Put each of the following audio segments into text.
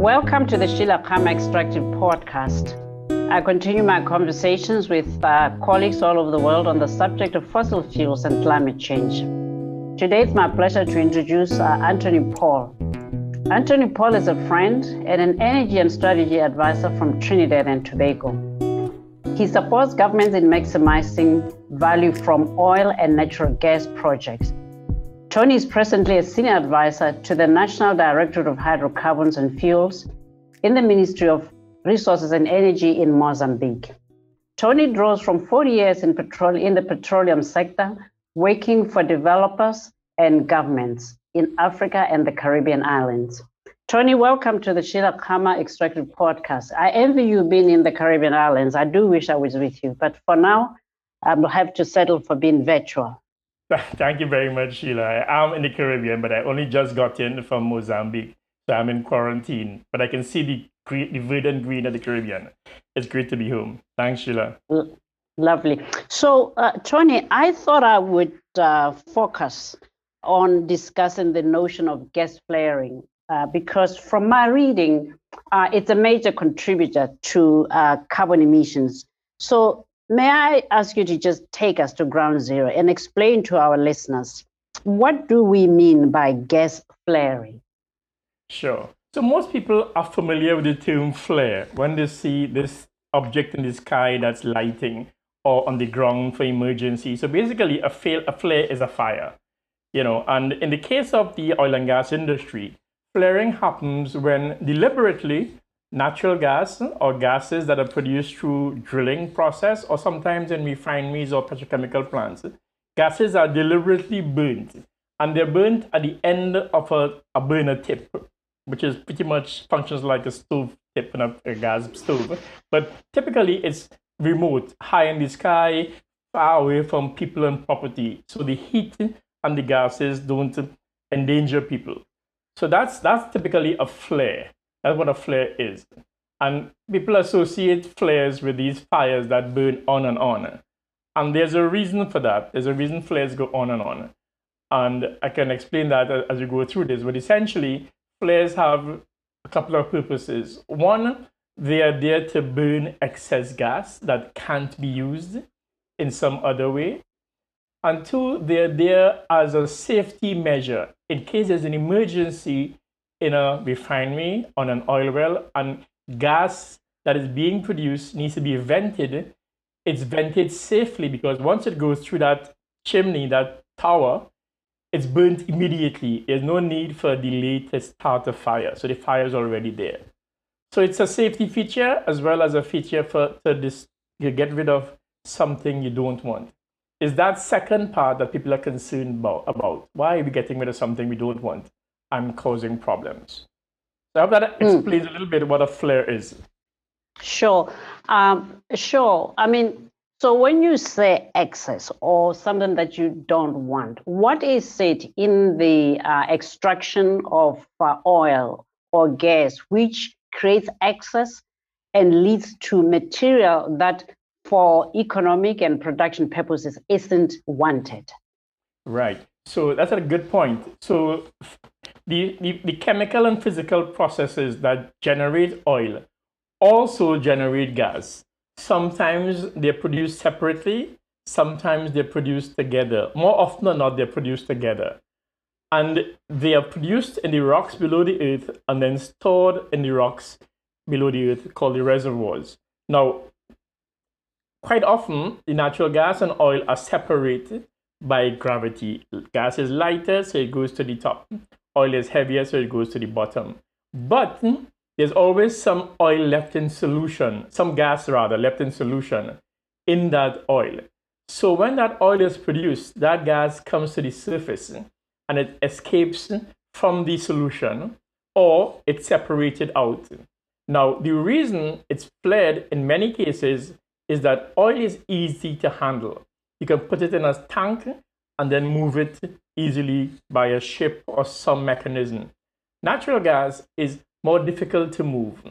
Welcome to the Sheila Extractive Podcast. I continue my conversations with uh, colleagues all over the world on the subject of fossil fuels and climate change. Today, it's my pleasure to introduce uh, Anthony Paul. Anthony Paul is a friend and an energy and strategy advisor from Trinidad and Tobago. He supports governments in maximizing value from oil and natural gas projects. Tony is presently a senior advisor to the National Directorate of Hydrocarbons and Fuels in the Ministry of Resources and Energy in Mozambique. Tony draws from 40 years in, petrol- in the petroleum sector, working for developers and governments in Africa and the Caribbean islands. Tony, welcome to the Sheila Khama Extractive Podcast. I envy you being in the Caribbean islands. I do wish I was with you, but for now, I'll have to settle for being virtual. Thank you very much, Sheila. I am in the Caribbean, but I only just got in from Mozambique, so I'm in quarantine. But I can see the the verdant green of the Caribbean. It's great to be home. Thanks, Sheila. Lovely. So, uh, Tony, I thought I would uh, focus on discussing the notion of gas flaring uh, because from my reading, uh, it's a major contributor to uh, carbon emissions. So, may I ask you to just take us to ground zero and explain to our listeners what do we mean by gas flaring? Sure. So, most people are familiar with the term flare when they see this object in the sky that's lighting or on the ground for emergency. So, basically, a, a flare is a fire. You know, and in the case of the oil and gas industry, Flaring happens when deliberately natural gas or gases that are produced through drilling process or sometimes in refineries or petrochemical plants, gases are deliberately burnt and they're burnt at the end of a, a burner tip, which is pretty much functions like a stove tip in a, a gas stove. But typically it's remote, high in the sky, far away from people and property. So the heat and the gases don't endanger people. So that's that's typically a flare. That's what a flare is. And people associate flares with these fires that burn on and on. And there's a reason for that. There's a reason flares go on and on. And I can explain that as we go through this. But essentially, flares have a couple of purposes. One, they are there to burn excess gas that can't be used in some other way. And two, they're there as a safety measure in case there's an emergency in a refinery on an oil well and gas that is being produced needs to be vented. It's vented safely because once it goes through that chimney, that tower, it's burnt immediately. There's no need for a delay to start a fire. So the fire is already there. So it's a safety feature as well as a feature for to this, you get rid of something you don't want is that second part that people are concerned about, about. Why are we getting rid of something we don't want and causing problems? So I hope that mm. explains a little bit what a flare is. Sure. Um, sure. I mean, so when you say excess or something that you don't want, what is it in the uh, extraction of uh, oil or gas which creates excess and leads to material that for economic and production purposes isn't wanted. Right. So that's a good point. So the, the, the chemical and physical processes that generate oil also generate gas. Sometimes they're produced separately, sometimes they're produced together. More often than not, they're produced together. And they are produced in the rocks below the earth and then stored in the rocks below the earth called the reservoirs. Now, Quite often, the natural gas and oil are separated by gravity. Gas is lighter, so it goes to the top. Oil is heavier, so it goes to the bottom. But there's always some oil left in solution, some gas rather left in solution in that oil. So when that oil is produced, that gas comes to the surface and it escapes from the solution or it's separated out. Now, the reason it's flared in many cases is that oil is easy to handle. You can put it in a tank and then move it easily by a ship or some mechanism. Natural gas is more difficult to move.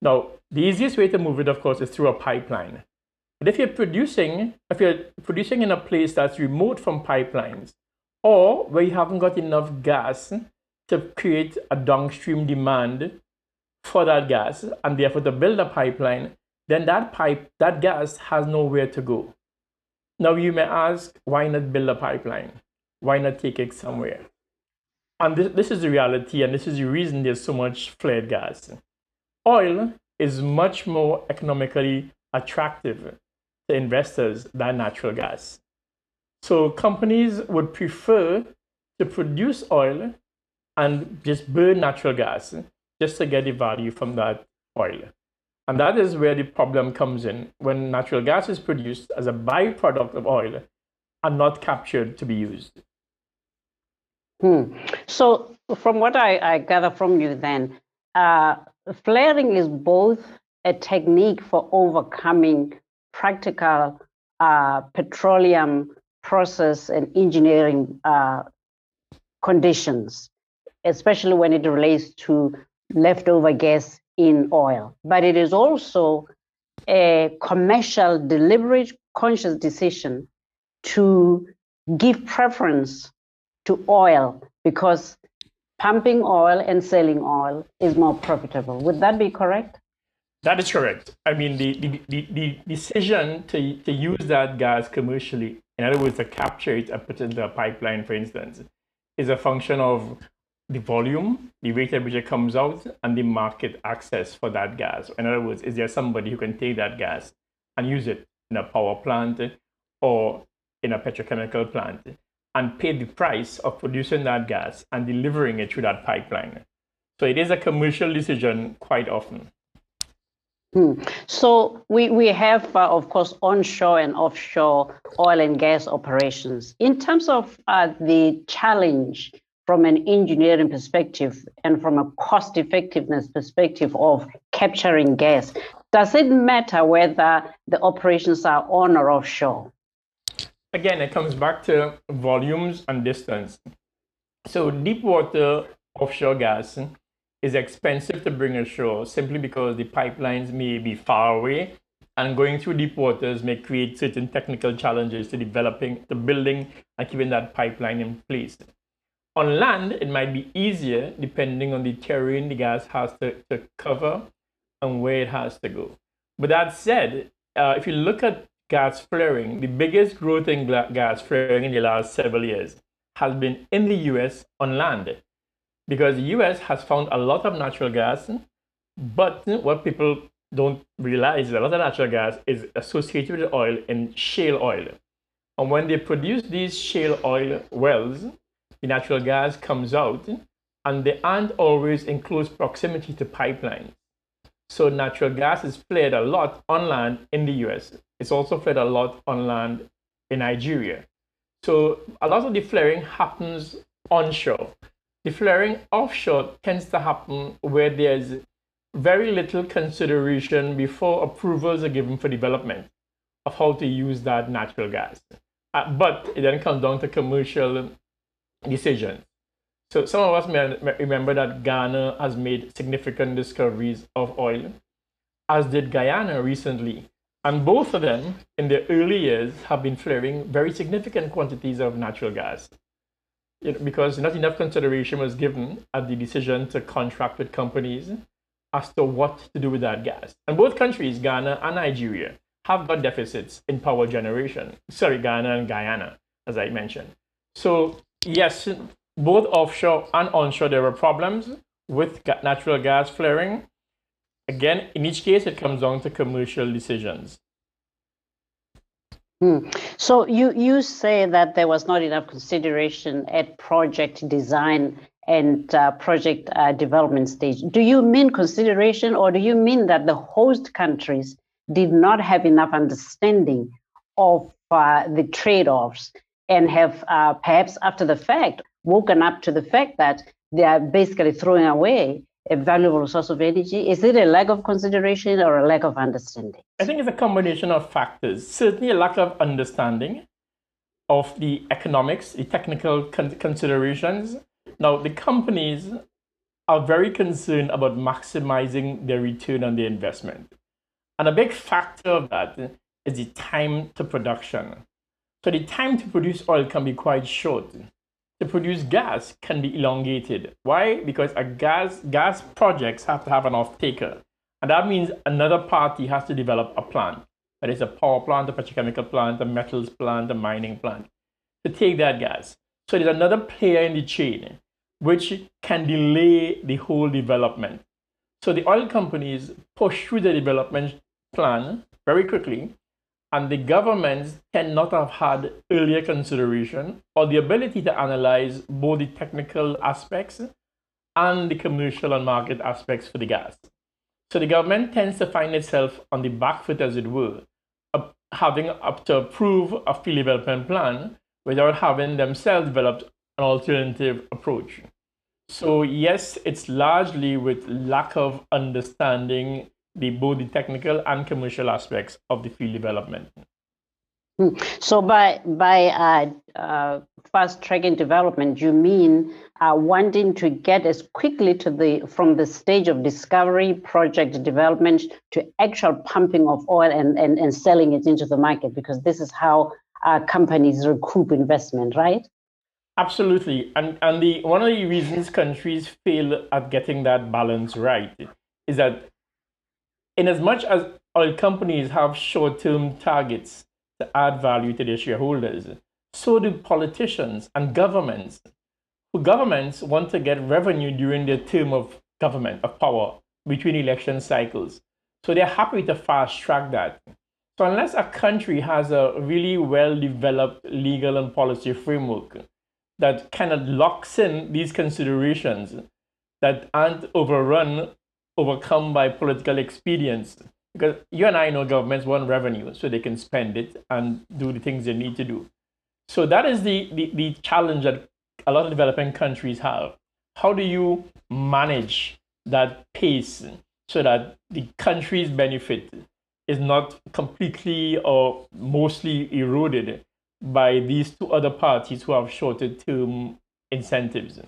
Now, the easiest way to move it, of course, is through a pipeline. But if you're producing, if you're producing in a place that's remote from pipelines, or where you haven't got enough gas to create a downstream demand for that gas and therefore to build a pipeline, then that pipe, that gas has nowhere to go. Now you may ask, why not build a pipeline? Why not take it somewhere? And this, this is the reality, and this is the reason there's so much flared gas. Oil is much more economically attractive to investors than natural gas. So companies would prefer to produce oil and just burn natural gas just to get the value from that oil. And that is where the problem comes in when natural gas is produced as a byproduct of oil and not captured to be used. Hmm. So, from what I, I, gather from you, then, uh, flaring is both a technique for overcoming practical uh, petroleum process and engineering uh, conditions, especially when it relates to leftover gas in oil. But it is also a commercial, deliberate, conscious decision to give preference to oil because pumping oil and selling oil is more profitable. Would that be correct? That is correct. I mean, the, the, the, the, decision to, to use that gas commercially, in other words, to capture it and put it into a pipeline, for instance, is a function of the volume, the rate at which it comes out, and the market access for that gas. In other words, is there somebody who can take that gas and use it in a power plant or in a petrochemical plant and pay the price of producing that gas and delivering it through that pipeline? So it is a commercial decision quite often. Hmm. So we, we have, uh, of course, onshore and offshore oil and gas operations. In terms of uh, the challenge from an engineering perspective and from a cost effectiveness perspective of capturing gas, does it matter whether the operations are on or offshore? Again, it comes back to volumes and distance. So deep water offshore gas is expensive to bring ashore simply because the pipelines may be far away and going through deep waters may create certain technical challenges to developing, to building and keeping that pipeline in place. On land, it might be easier depending on the terrain the gas has to, to cover and where it has to go. But that said, uh, if you look at gas flaring, the biggest growth in gas flaring in the last several years has been in the US on land because the US has found a lot of natural gas, but what people don't realize is a lot of natural gas is associated with oil in shale oil. And when they produce these shale oil wells, the natural gas comes out and they aren't always in close proximity to pipelines. So natural gas is flared a lot on land in the US. It's also flared a lot on land in Nigeria. So a lot of the flaring happens onshore. The flaring offshore tends to happen where there's very little consideration before approvals are given for development of how to use that natural gas. Uh, but it then comes down to commercial decisions. So some of us may remember that Ghana has made significant discoveries of oil, as did Guyana recently. And both of them, in their early years, have been flaring very significant quantities of natural gas because not enough consideration was given at the decision to contract with companies as to what to do with that gas. And both countries, Ghana and Nigeria, have got deficits in power generation. Sorry, Ghana and Guyana, as I mentioned. So, yes, both offshore and onshore, there were problems with natural gas flaring. Again, in each case, it comes down to commercial decisions. Hmm. So you you say that there was not enough consideration at project design and uh, project uh, development stage. Do you mean consideration, or do you mean that the host countries did not have enough understanding of uh, the trade-offs and have uh, perhaps after the fact woken up to the fact that they are basically throwing away a valuable source of energy? Is it a lack of consideration or a lack of understanding? I think it's a combination of factors. Certainly, a lack of understanding of the economics, the technical con- considerations. Now, the companies are very concerned about maximizing their return on their investment. And a big factor of that is the time to production. So, the time to produce oil can be quite short. To produce gas can be elongated. Why? Because a gas gas projects have to have an off-taker. And that means another party has to develop a plant. That is a power plant, a petrochemical plant, a metals plant, a mining plant to take that gas. So there's another player in the chain which can delay the whole development. So the oil companies push through the development plan very quickly, and the governments cannot have had earlier consideration or the ability to analyze both the technical aspects and the commercial and market aspects for the gas. So the government tends to find itself on the back foot, as it were, having up to approve a field development plan without having themselves developed an alternative approach. So yes, it's largely with lack of understanding the both the technical and commercial aspects of the field development. Hmm. So by by uh, uh, fast tracking development, you mean uh, wanting to get as quickly to the from the stage of discovery, project development to actual pumping of oil and, and, and selling it into the market because this is how uh, companies recoup investment, right? Absolutely, and and the one of the reasons countries fail at getting that balance right is that, in as much as oil companies have short-term targets to add value to their shareholders, so do politicians and governments. Governments want to get revenue during their term of government of power between election cycles. So they're happy to fast track that. So unless a country has a really well developed legal and policy framework that kind of locks in these considerations that aren't overrun, overcome by political expedience, because you and I know governments want revenue so they can spend it and do the things they need to do. So that is the, the, the challenge that a lot of developing countries have. How do you manage that pace so that the country's benefit is not completely or mostly eroded by these two other parties who have shorter term incentives?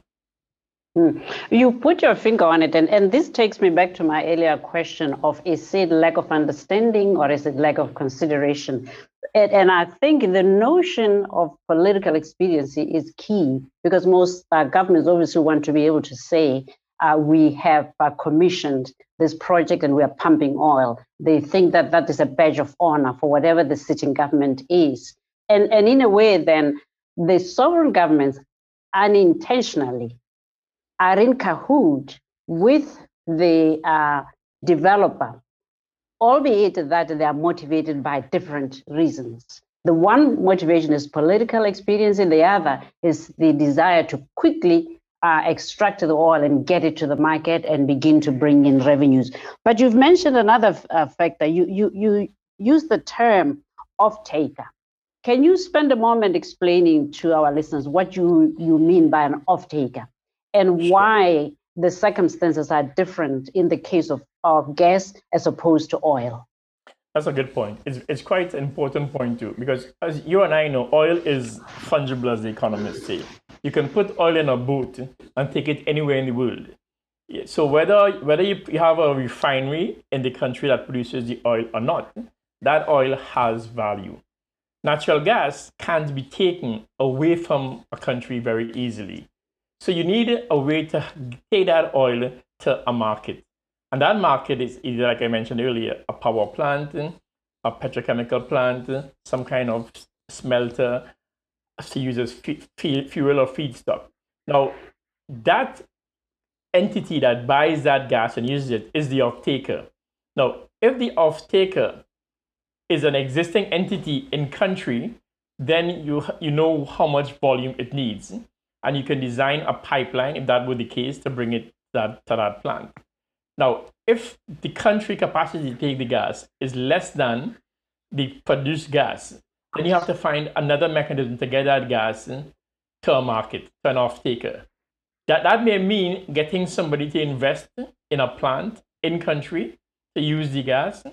Mm. You put your finger on it, and, and this takes me back to my earlier question of is it lack of understanding or is it lack of consideration? And, and I think the notion of political expediency is key because most uh, governments obviously want to be able to say, uh, we have uh, commissioned this project and we are pumping oil. They think that that is a badge of honor for whatever the sitting government is. And, and in a way, then, the sovereign governments unintentionally are in cahoot with the uh, developer, albeit that they are motivated by different reasons. The one motivation is political experience, and the other is the desire to quickly uh, extract the oil and get it to the market and begin to bring in revenues. But you've mentioned another uh, factor. You you you use the term off taker. Can you spend a moment explaining to our listeners what you you mean by an off taker? And sure. why the circumstances are different in the case of, of gas as opposed to oil. That's a good point. It's, it's quite an important point too, because as you and I know, oil is fungible, as the economists say. You can put oil in a boat and take it anywhere in the world. So whether whether you have a refinery in the country that produces the oil or not, that oil has value. Natural gas can't be taken away from a country very easily. So you need a way to take that oil to a market. And that market is either, like I mentioned earlier, a power plant, a petrochemical plant, some kind of smelter to use as fuel or feedstock. Now, that entity that buys that gas and uses it is the off-taker. Now, if the off-taker is an existing entity in country, then you, you know how much volume it needs and you can design a pipeline, if that were the case, to bring it that, to that plant. Now, if the country capacity to take the gas is less than the produced gas, then you have to find another mechanism to get that gas to a market, to an off-taker. That, that may mean getting somebody to invest in a plant in country to use the gas,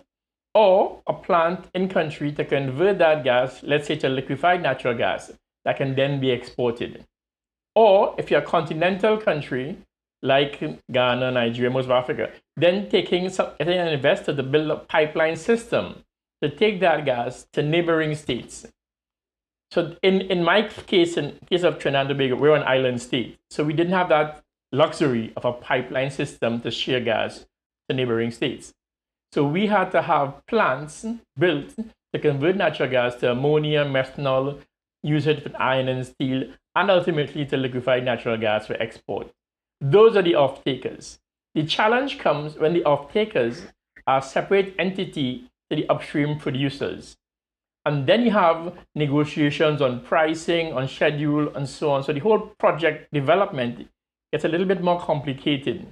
or a plant in country to convert that gas, let's say to liquefied natural gas, that can then be exported. Or if you're a continental country like Ghana, Nigeria, most of Africa, then taking some, an investor to build a pipeline system to take that gas to neighboring states. So in, in my case, in case of Trinidad and Tobago, we're an island state. So we didn't have that luxury of a pipeline system to share gas to neighboring states. So we had to have plants built to convert natural gas to ammonia, methanol, use it for iron and steel, and ultimately to liquefy natural gas for export. Those are the off-takers. The challenge comes when the off-takers are separate entity to the upstream producers. And then you have negotiations on pricing, on schedule, and so on. So the whole project development gets a little bit more complicated.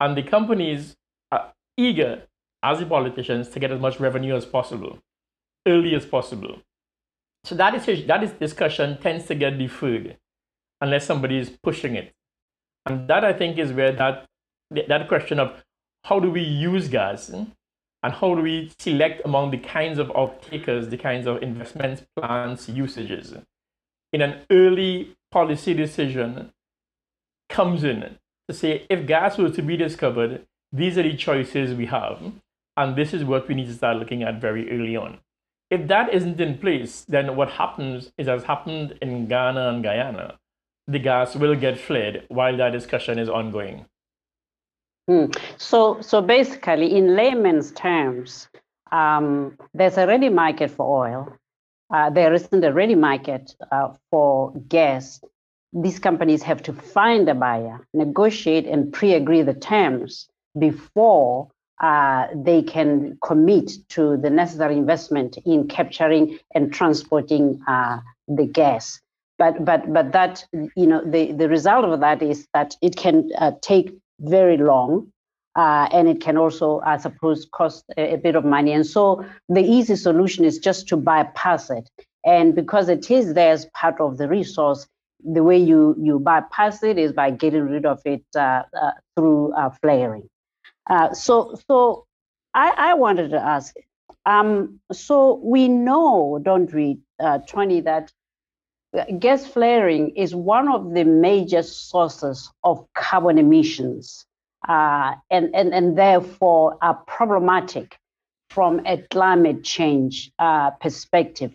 And the companies are eager, as the politicians, to get as much revenue as possible, early as possible. So that is that is discussion tends to get deferred unless somebody is pushing it. And that I think is where that that question of how do we use gas and how do we select among the kinds of off-takers, the kinds of investment plans, usages in an early policy decision comes in to say if gas was to be discovered, these are the choices we have, and this is what we need to start looking at very early on. If that isn't in place, then what happens is as happened in Ghana and Guyana, the gas will get flared while that discussion is ongoing. Hmm. So, so basically, in layman's terms, um, there's a ready market for oil. Uh, there isn't a ready market uh, for gas. These companies have to find a buyer, negotiate, and pre-agree the terms before uh, they can commit to the necessary investment in capturing and transporting uh, the gas. But but but that you know the the result of that is that it can uh, take very long. Uh, and it can also, I suppose, cost a, a, bit of money. And so the easy solution is just to bypass it. And because it is there as part of the resource, the way you, you bypass it is by getting rid of it uh, uh, through flaring. Uh, so, so I, I wanted to ask, um, so we know, don't we, uh, Tony, that gas flaring is one of the major sources of carbon emissions uh, and, and, and therefore are problematic from a climate change uh, perspective.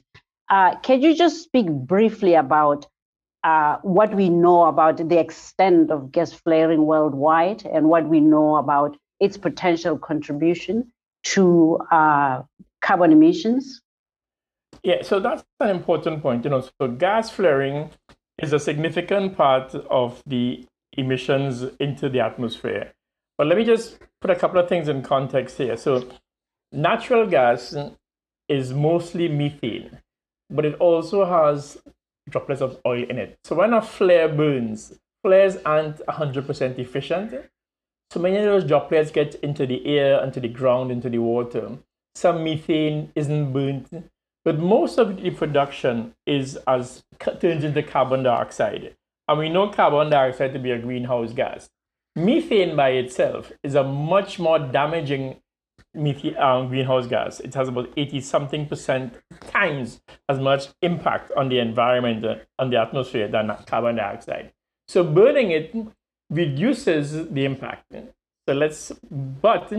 Uh, can you just speak briefly about uh, what we know about the extent of gas flaring worldwide and what we know about its potential contribution to uh, carbon emissions? Yeah, so that's an important point. You know, so gas flaring is a significant part of the emissions into the atmosphere. But let me just put a couple of things in context here. So natural gas is mostly methane, but it also has droplets of oil in it. So when a flare burns, flares aren't 100% efficient. So many of those droplets get into the air, into the ground, into the water. Some methane isn't burnt but most of the production is as turns into carbon dioxide. And we know carbon dioxide to be a greenhouse gas. Methane by itself is a much more damaging um, greenhouse gas. It has about 80 something percent times as much impact on the environment uh, the atmosphere than carbon dioxide. So burning it reduces the impact. So let's, but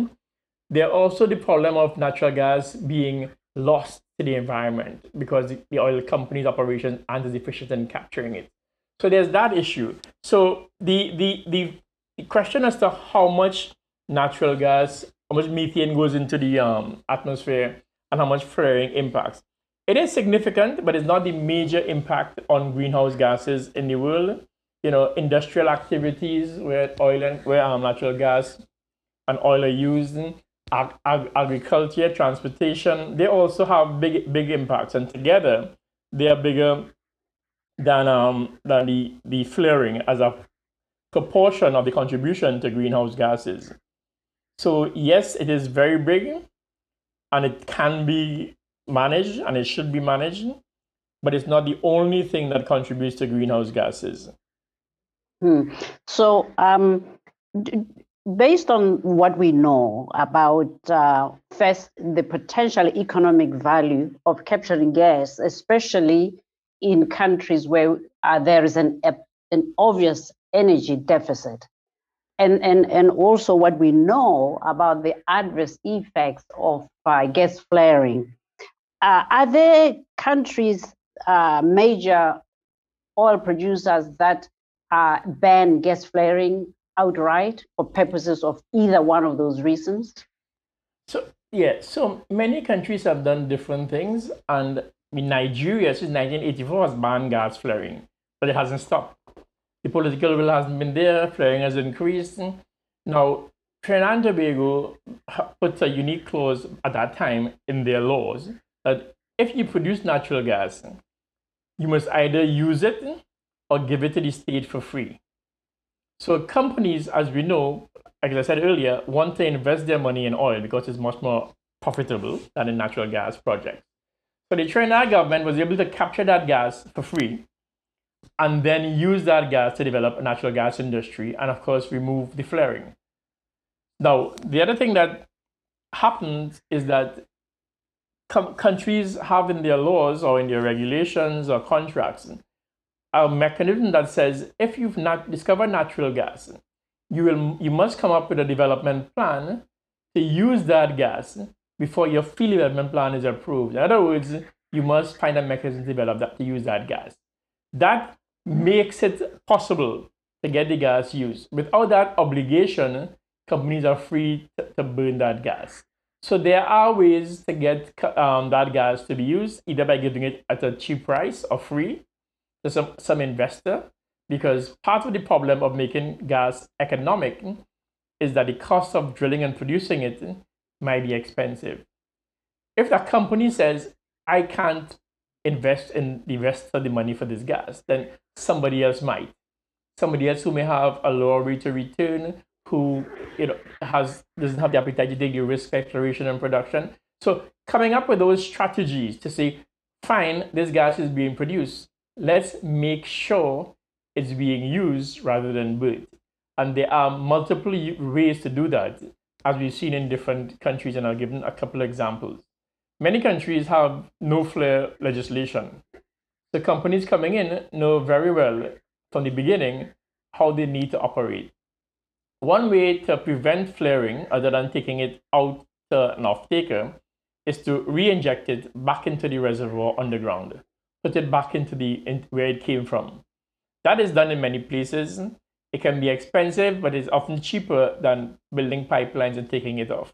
there also the problem of natural gas being lost to the environment because the oil company's operations aren't as efficient in capturing it. So there's that issue. So the, the, the, the question as to how much natural gas, how much methane goes into the um, atmosphere, and how much flaring impacts. It is significant, but it's not the major impact on greenhouse gases in the world. You know, industrial activities where oil and where um, natural gas and oil are used, ag- ag- agriculture, transportation, they also have big big impacts, and together they are bigger than um, than the, the flaring as a proportion of the contribution to greenhouse gases. So yes, it is very big, and it can be managed, and it should be managed, but it's not the only thing that contributes to greenhouse gases. Hmm. So um, based on what we know about uh, first the potential economic value of capturing gas, especially in countries where uh, there is an, an obvious energy deficit, and, and, and also what we know about the adverse effects of uh, gas flaring. Uh, are there countries uh, major oil producers that uh, ban gas flaring outright for purposes of either one of those reasons? So yeah, so many countries have done different things, and I mean, Nigeria since 1984 has banned gas flaring, but it hasn't stopped. The political will hasn't been there, flaring has increased. Now, Trinidad and Tobago put a unique clause at that time in their laws that if you produce natural gas, you must either use it or give it to the state for free. So companies, as we know, like I said earlier, want to invest their money in oil because it's much more profitable than in natural gas projects. So the Trinidad government was able to capture that gas for free and then use that gas to develop a natural gas industry and of course remove the flaring. Now, the other thing that happens is that com- countries have in their laws or in their regulations or contracts a mechanism that says if you've not discovered natural gas, you will you must come up with a development plan to use that gas before your field development plan is approved. In other words, you must find a mechanism to develop that to use that gas. That makes it possible to get the gas used. Without that obligation, companies are free to, to burn that gas. So there are ways to get um, that gas to be used, either by giving it at a cheap price or free to some, some investor, because part of the problem of making gas economic is that the cost of drilling and producing it might be expensive. If that company says, I can't invest in the rest of the money for this gas, then somebody else might. Somebody else who may have a lower rate of return who you know has doesn't have the appetite to take the risk exploration and production. So coming up with those strategies to say, fine, this gas is being produced. Let's make sure it's being used rather than burnt. And there are multiple ways to do that, as we've seen in different countries, and I'll give a couple of examples. Many countries have no flare legislation. The companies coming in know very well from the beginning how they need to operate. One way to prevent flaring, other than taking it out to an off-taker, is to re-inject it back into the reservoir underground, put it back into the in, where it came from. That is done in many places. It can be expensive, but it's often cheaper than building pipelines and taking it off.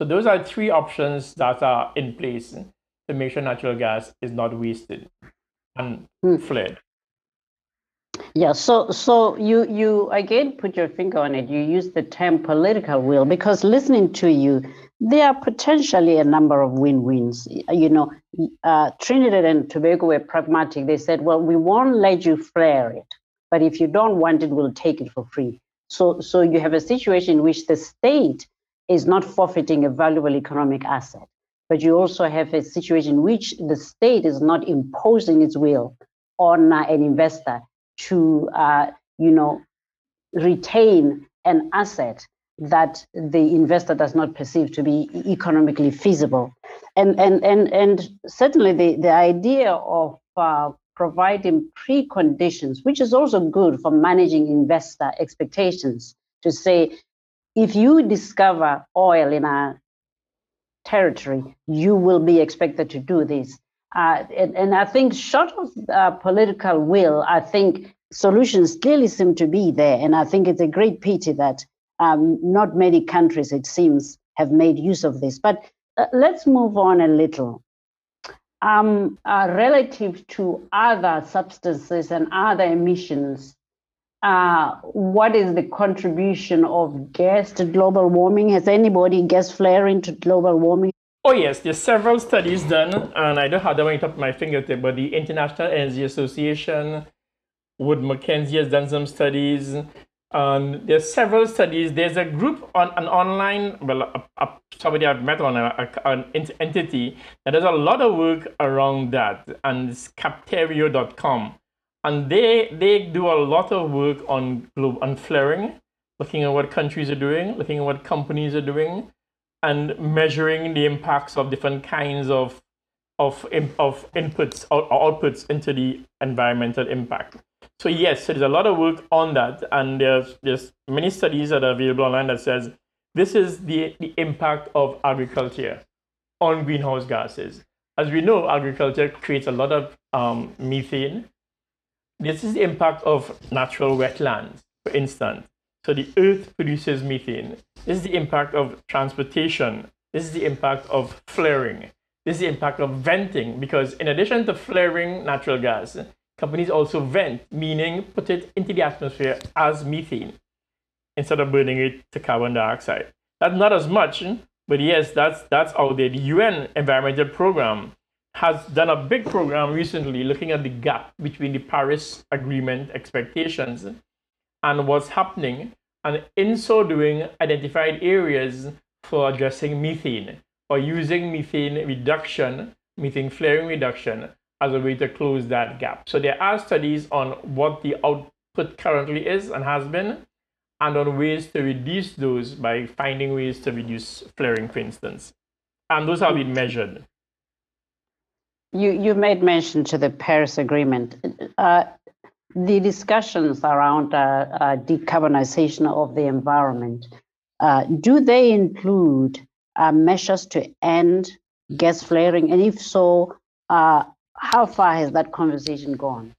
So those are three options that are in place to make sure natural gas is not wasted and mm. flared. Yeah, so so you you again put your finger on it. You use the term political will because listening to you, there are potentially a number of win-wins. You know, uh, Trinidad and Tobago were pragmatic. They said, "Well, we won't let you flare it, but if you don't want it, we'll take it for free." So so you have a situation in which the state is not forfeiting a valuable economic asset, but you also have a situation in which the state is not imposing its will on uh, an investor to, uh, you know, retain an asset that the investor does not perceive to be economically feasible. And, and, and, and certainly the, the idea of uh, providing preconditions, which is also good for managing investor expectations, to say, if you discover oil in a territory, you will be expected to do this. Uh, and, and, I think, short of uh, political will, I think solutions clearly seem to be there. And I think it's a great pity that um, not many countries, it seems, have made use of this. But uh, let's move on a little. Um, uh, relative to other substances and other emissions, uh, what is the contribution of gas to global warming? Has anybody gas flaring to global warming? Oh yes, there's several studies done, and I don't have them on top of my fingertip, but the International Energy Association, Wood Mackenzie has done some studies. Um, there's several studies. There's a group on an online, well, a, a, somebody I've met on a, an entity that does a lot of work around that, and it's capterio.com. And they they do a lot of work on globe on flaring, looking at what countries are doing, looking at what companies are doing, and measuring the impacts of different kinds of of of inputs or outputs into the environmental impact. So yes, so there's a lot of work on that, and there's there's many studies that are available online that says this is the, the impact of agriculture on greenhouse gases. As we know, agriculture creates a lot of um, methane. This is the impact of natural wetlands, for instance. So the earth produces methane. This is the impact of transportation. This is the impact of flaring. This is the impact of venting because in addition to flaring natural gas, companies also vent, meaning put it into the atmosphere as methane instead of burning it to carbon dioxide. That's not as much, but yes, that's that's out there. The UN Environmental Program has done a big program recently looking at the gap between the Paris Agreement expectations and what's happening, and in so doing, identified areas for addressing methane or using methane reduction, methane flaring reduction as a way to close that gap. So there are studies on what the output currently is and has been, and on ways to reduce those by finding ways to reduce flaring, for instance. And those have been measured. You, you made mention to the Paris Agreement. Uh, the discussions around uh, uh, decarbonization of the environment, uh, do they include uh, measures to end gas flaring? And if so, uh, how far has that conversation gone?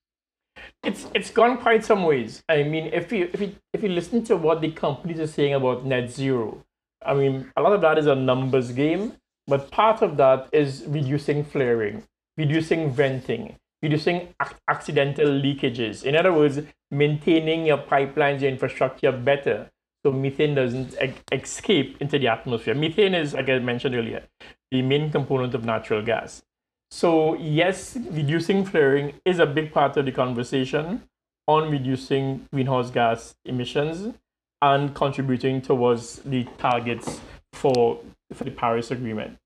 It's it's gone quite some ways. I mean, if you if you if you listen to what the companies are saying about net zero, I mean, a lot of that is a numbers game, but part of that is reducing flaring, reducing venting, reducing ac- accidental leakages. In other words, maintaining your pipelines, your infrastructure better, so methane doesn't e- escape into the atmosphere. Methane is, like I mentioned earlier, the main component of natural gas. So, yes, reducing flaring is a big part of the conversation on reducing greenhouse gas emissions and contributing towards the targets for, for the Paris Agreement.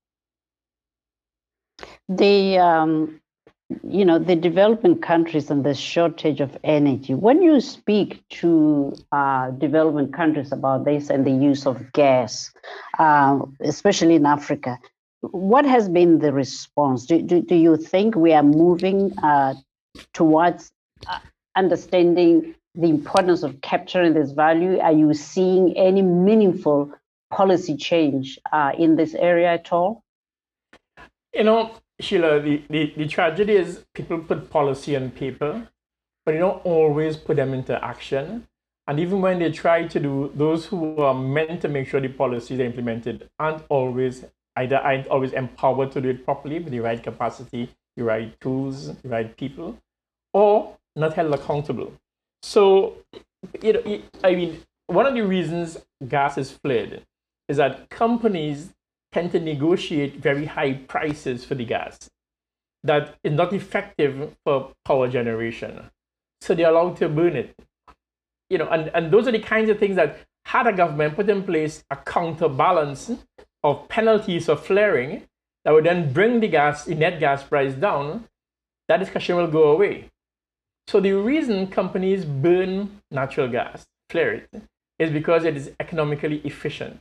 The um, you know the developing countries and the shortage of energy. When you speak to uh, developing countries about this and the use of gas, uh, especially in Africa, what has been the response? Do, do, do you think we are moving uh, towards uh, understanding the importance of capturing this value? Are you seeing any meaningful policy change uh, in this area at all? You know, Sheila, the, the, the tragedy is people put policy on paper, but they don't always put them into action. And even when they try to do, those who are meant to make sure the policies are implemented aren't always either aren't always empowered to do it properly with the right capacity, the right tools, the right people, or not held accountable. So, you know, I mean, one of the reasons gas is flared is that companies tend to negotiate very high prices for the gas that is not effective for power generation. So they're allowed to burn it. You know, and, and those are the kinds of things that had a government put in place a counterbalance of penalties for flaring that would then bring the gas, the net gas price down, that discussion will go away. So the reason companies burn natural gas, flare it, is because it is economically efficient.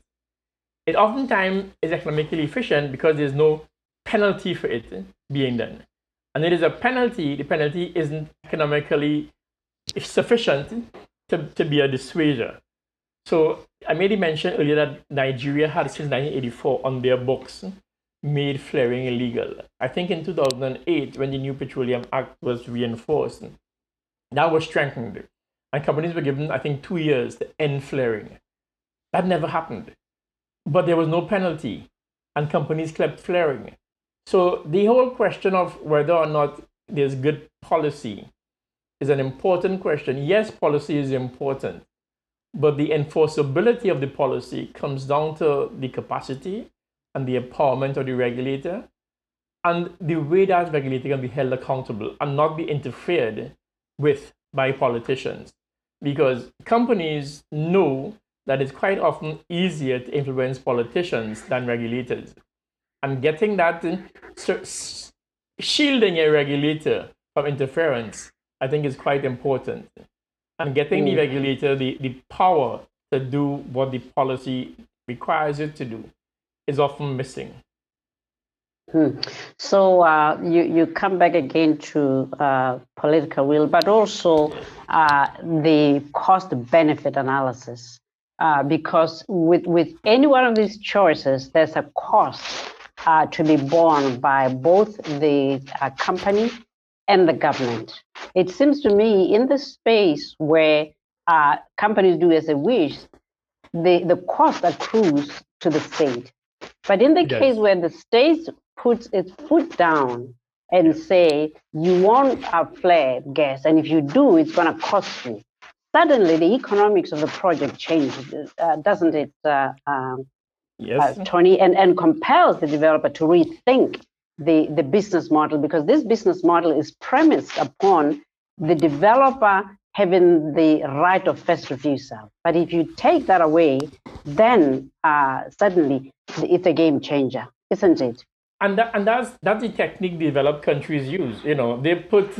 It oftentimes is economically efficient because there's no penalty for it being done. And it is a penalty, the penalty isn't economically sufficient to, to be a dissuader. So I made mention earlier that Nigeria had since 1984 on their books made flaring illegal. I think in 2008, when the new Petroleum Act was reinforced, that was strengthened. And companies were given, I think, two years to end flaring. That never happened. But there was no penalty, and companies kept flaring. So the whole question of whether or not there's good policy is an important question. Yes, policy is important, but the enforceability of the policy comes down to the capacity and the empowerment of the regulator and the way that regulator can be held accountable and not be interfered with by politicians. Because companies know that it's quite often easier to influence politicians than regulators. And getting that, shielding a regulator from interference, I think is quite important and getting the mm. regulator the, the power to do what the policy requires it to do is often missing. Hmm. So uh, you you come back again to uh, political will, but also uh, the cost benefit analysis, uh, because with with any one of these choices, there's a cost uh, to be borne by both the uh, company and the government. It seems to me in the space where uh, companies do as they wish, the, the cost accrues to the state. But in the yes. case where the state puts its foot down and say, you want a flare gas, and if you do, it's going to cost you. Suddenly, the economics of the project changes, uh, doesn't it, uh, um, yes. Uh, Tony? And, and compels the developer to rethink the, the business model because this business model is premised upon the developer having the right of first refusal. But if you take that away, then uh, suddenly it's a game changer, isn't it? And that, and that's that's the technique developed countries use. You know, they put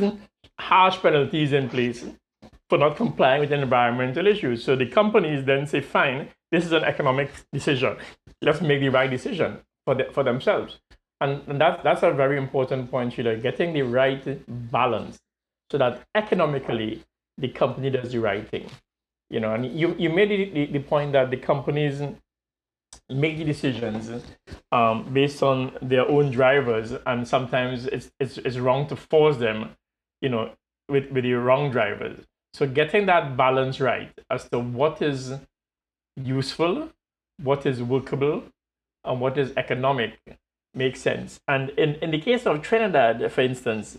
harsh penalties in place for not complying with environmental issues. So the companies then say, fine, this is an economic decision. Let's make the right decision for the, for themselves. And, and that, that's a very important point, Sheila, getting the right balance so that economically the company does the right thing. You know, and you, you made the, the, the point that the companies make the decisions um, based on their own drivers, and sometimes it's, it's, it's wrong to force them, you know, with, with the wrong drivers. So getting that balance right as to what is useful, what is workable, and what is economic makes sense. And in, in the case of Trinidad, for instance,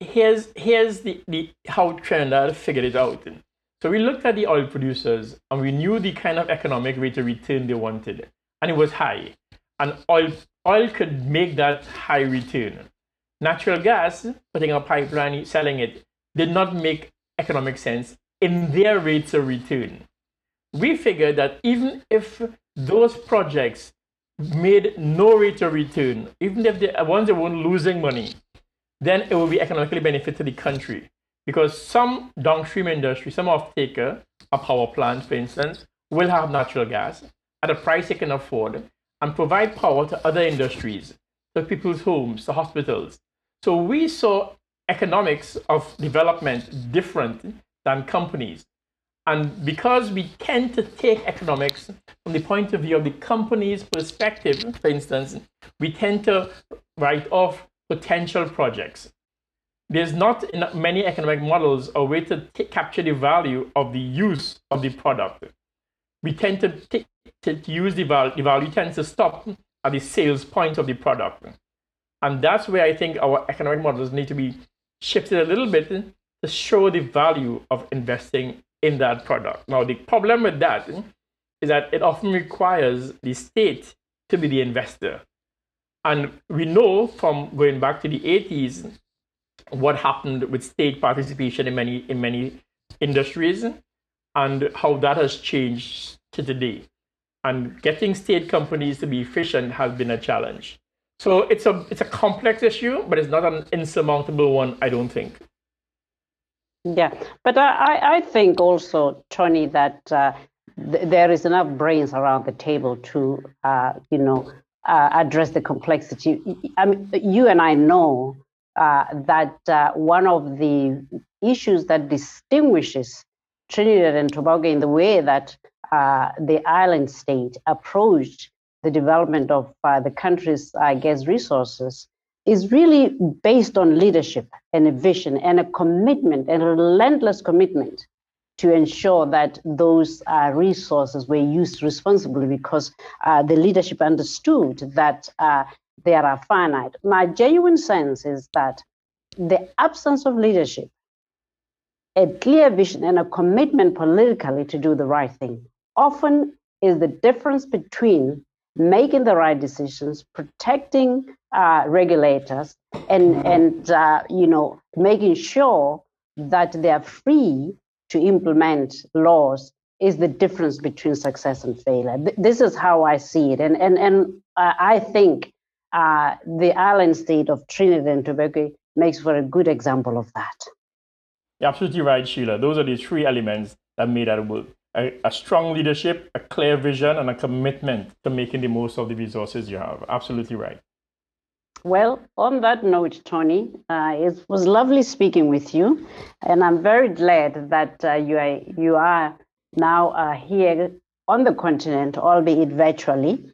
here's here's the, the how Trinidad figured it out. So we looked at the oil producers and we knew the kind of economic rate of return they wanted, and it was high. And oil oil could make that high return. Natural gas, putting a pipeline, selling it, did not make economic sense in their rates of return. We figured that even if those projects made no rate of return, even if the uh, ones that weren't losing money, then it will be economically benefit to the country. Because some downstream industry, some off-taker, a power plant, for instance, will have natural gas at a price they can afford and provide power to other industries, to people's homes, to hospitals. So we saw economics of development different than companies. And because we tend to take economics from the point of view of the company's perspective, for instance, we tend to write off potential projects. There's not many economic models a way to capture the value of the use of the product. We tend to, t- to use the value, the value tends to stop at the sales point of the product. And that's where I think our economic models need to be shifted a little bit to show the value of investing in that product. Now, the problem with that is that it often requires the state to be the investor. And we know from going back to the 80s what happened with state participation in many in many industries and how that has changed to today. And getting state companies to be efficient has been a challenge. So it's a it's a complex issue, but it's not an insurmountable one, I don't think. Yeah, but I, I think also, Tony, that uh, th- there is enough brains around the table to, uh, you know, uh, address the complexity. I mean, you and I know uh, that uh, one of the issues that distinguishes Trinidad and Tobago in the way that uh, the island state approached the development of uh, the country's, I guess, resources is really based on leadership and a vision and a commitment and a relentless commitment to ensure that those uh, resources were used responsibly because uh, the leadership understood that uh, they are finite. My genuine sense is that the absence of leadership, a clear vision, and a commitment politically to do the right thing often is the difference between making the right decisions, protecting uh, regulators, and and uh, you know making sure that they are free to implement laws is the difference between success and failure. This is how I see it, and and and uh, I think uh, the island state of Trinidad and Tobago makes for a good example of that. You're absolutely right, Sheila. Those are the three elements that made that work a, a, strong leadership, a clear vision, and a commitment to making the most of the resources you have. Absolutely right. Well, on that note, Tony, uh, it was lovely speaking with you, and I'm very glad that uh, you are you are now uh, here on the continent, albeit virtually.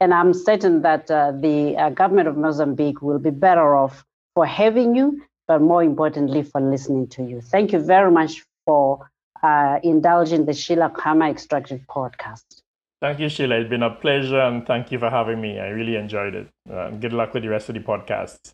And I'm certain that uh, the uh, government of Mozambique will be better off for having you, but more importantly, for listening to you. Thank you very much for uh, indulging the Sheila Khama Extractive podcast. Thank you, Sheila. It's been a pleasure, and thank you for having me. I really enjoyed it. Uh, good luck with the rest of the podcasts.